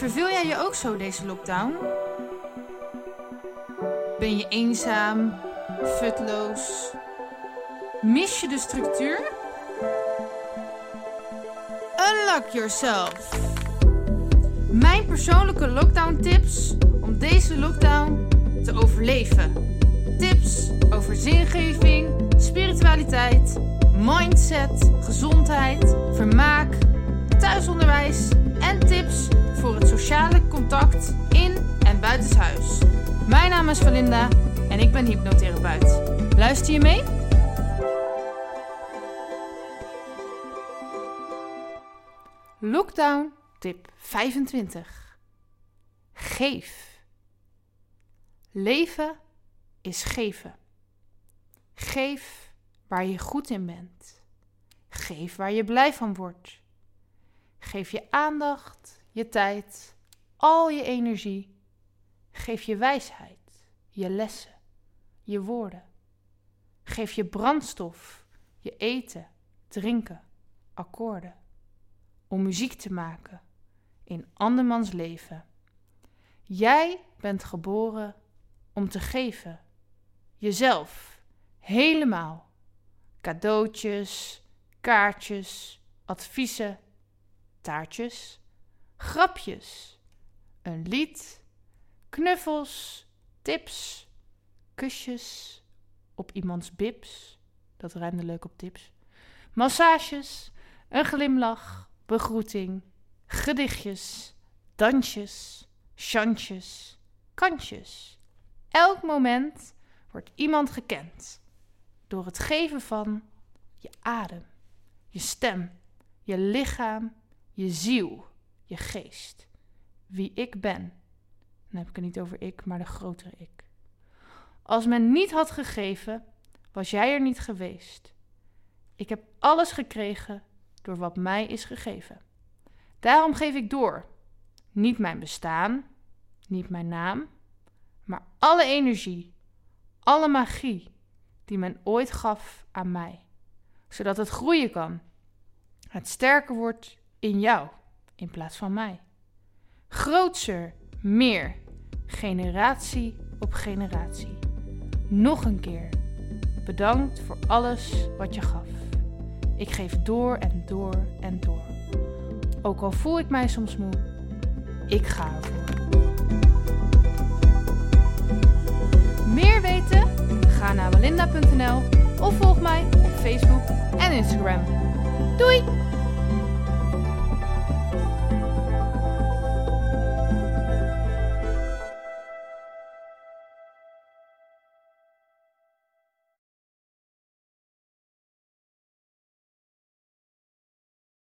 Verveel jij je ook zo deze lockdown? Ben je eenzaam, futloos? Mis je de structuur? Unlock yourself! Mijn persoonlijke lockdown tips om deze lockdown te overleven. Tips over zingeving, spiritualiteit, mindset, gezondheid, vermaak, thuisonderwijs en tips voor het sociale contact in en buitenshuis. Mijn naam is Valinda en ik ben hypnotherapeut. Luister je mee? Lockdown tip 25. Geef. Leven is geven. Geef waar je goed in bent. Geef waar je blij van wordt. Geef je aandacht, je tijd, al je energie. Geef je wijsheid, je lessen, je woorden. Geef je brandstof, je eten, drinken, akkoorden. Om muziek te maken in andermans leven. Jij bent geboren om te geven. Jezelf, helemaal. Cadeautjes, kaartjes, adviezen, taartjes, grapjes, een lied, knuffels, tips, kusjes. Op iemands bibs. Dat ruimde leuk op tips. Massages, een glimlach, begroeting, gedichtjes, dansjes, chantjes, kantjes. Elk moment wordt iemand gekend door het geven van je adem, je stem, je lichaam, je ziel, je geest. Wie ik ben. Dan heb ik het niet over ik, maar de grotere ik. Als men niet had gegeven, was jij er niet geweest. Ik heb alles gekregen door wat mij is gegeven. Daarom geef ik door. Niet mijn bestaan, niet mijn naam, maar alle energie, alle magie die men ooit gaf aan mij, zodat het groeien kan. Het sterker wordt in jou in plaats van mij. Grootser, meer, generatie op generatie. Nog een keer. Bedankt voor alles wat je gaf. Ik geef door en door en door. Ook al voel ik mij soms moe, ik ga ervoor. Meer weten? Ga naar walinda.nl of volg mij op Facebook en Instagram. Doei!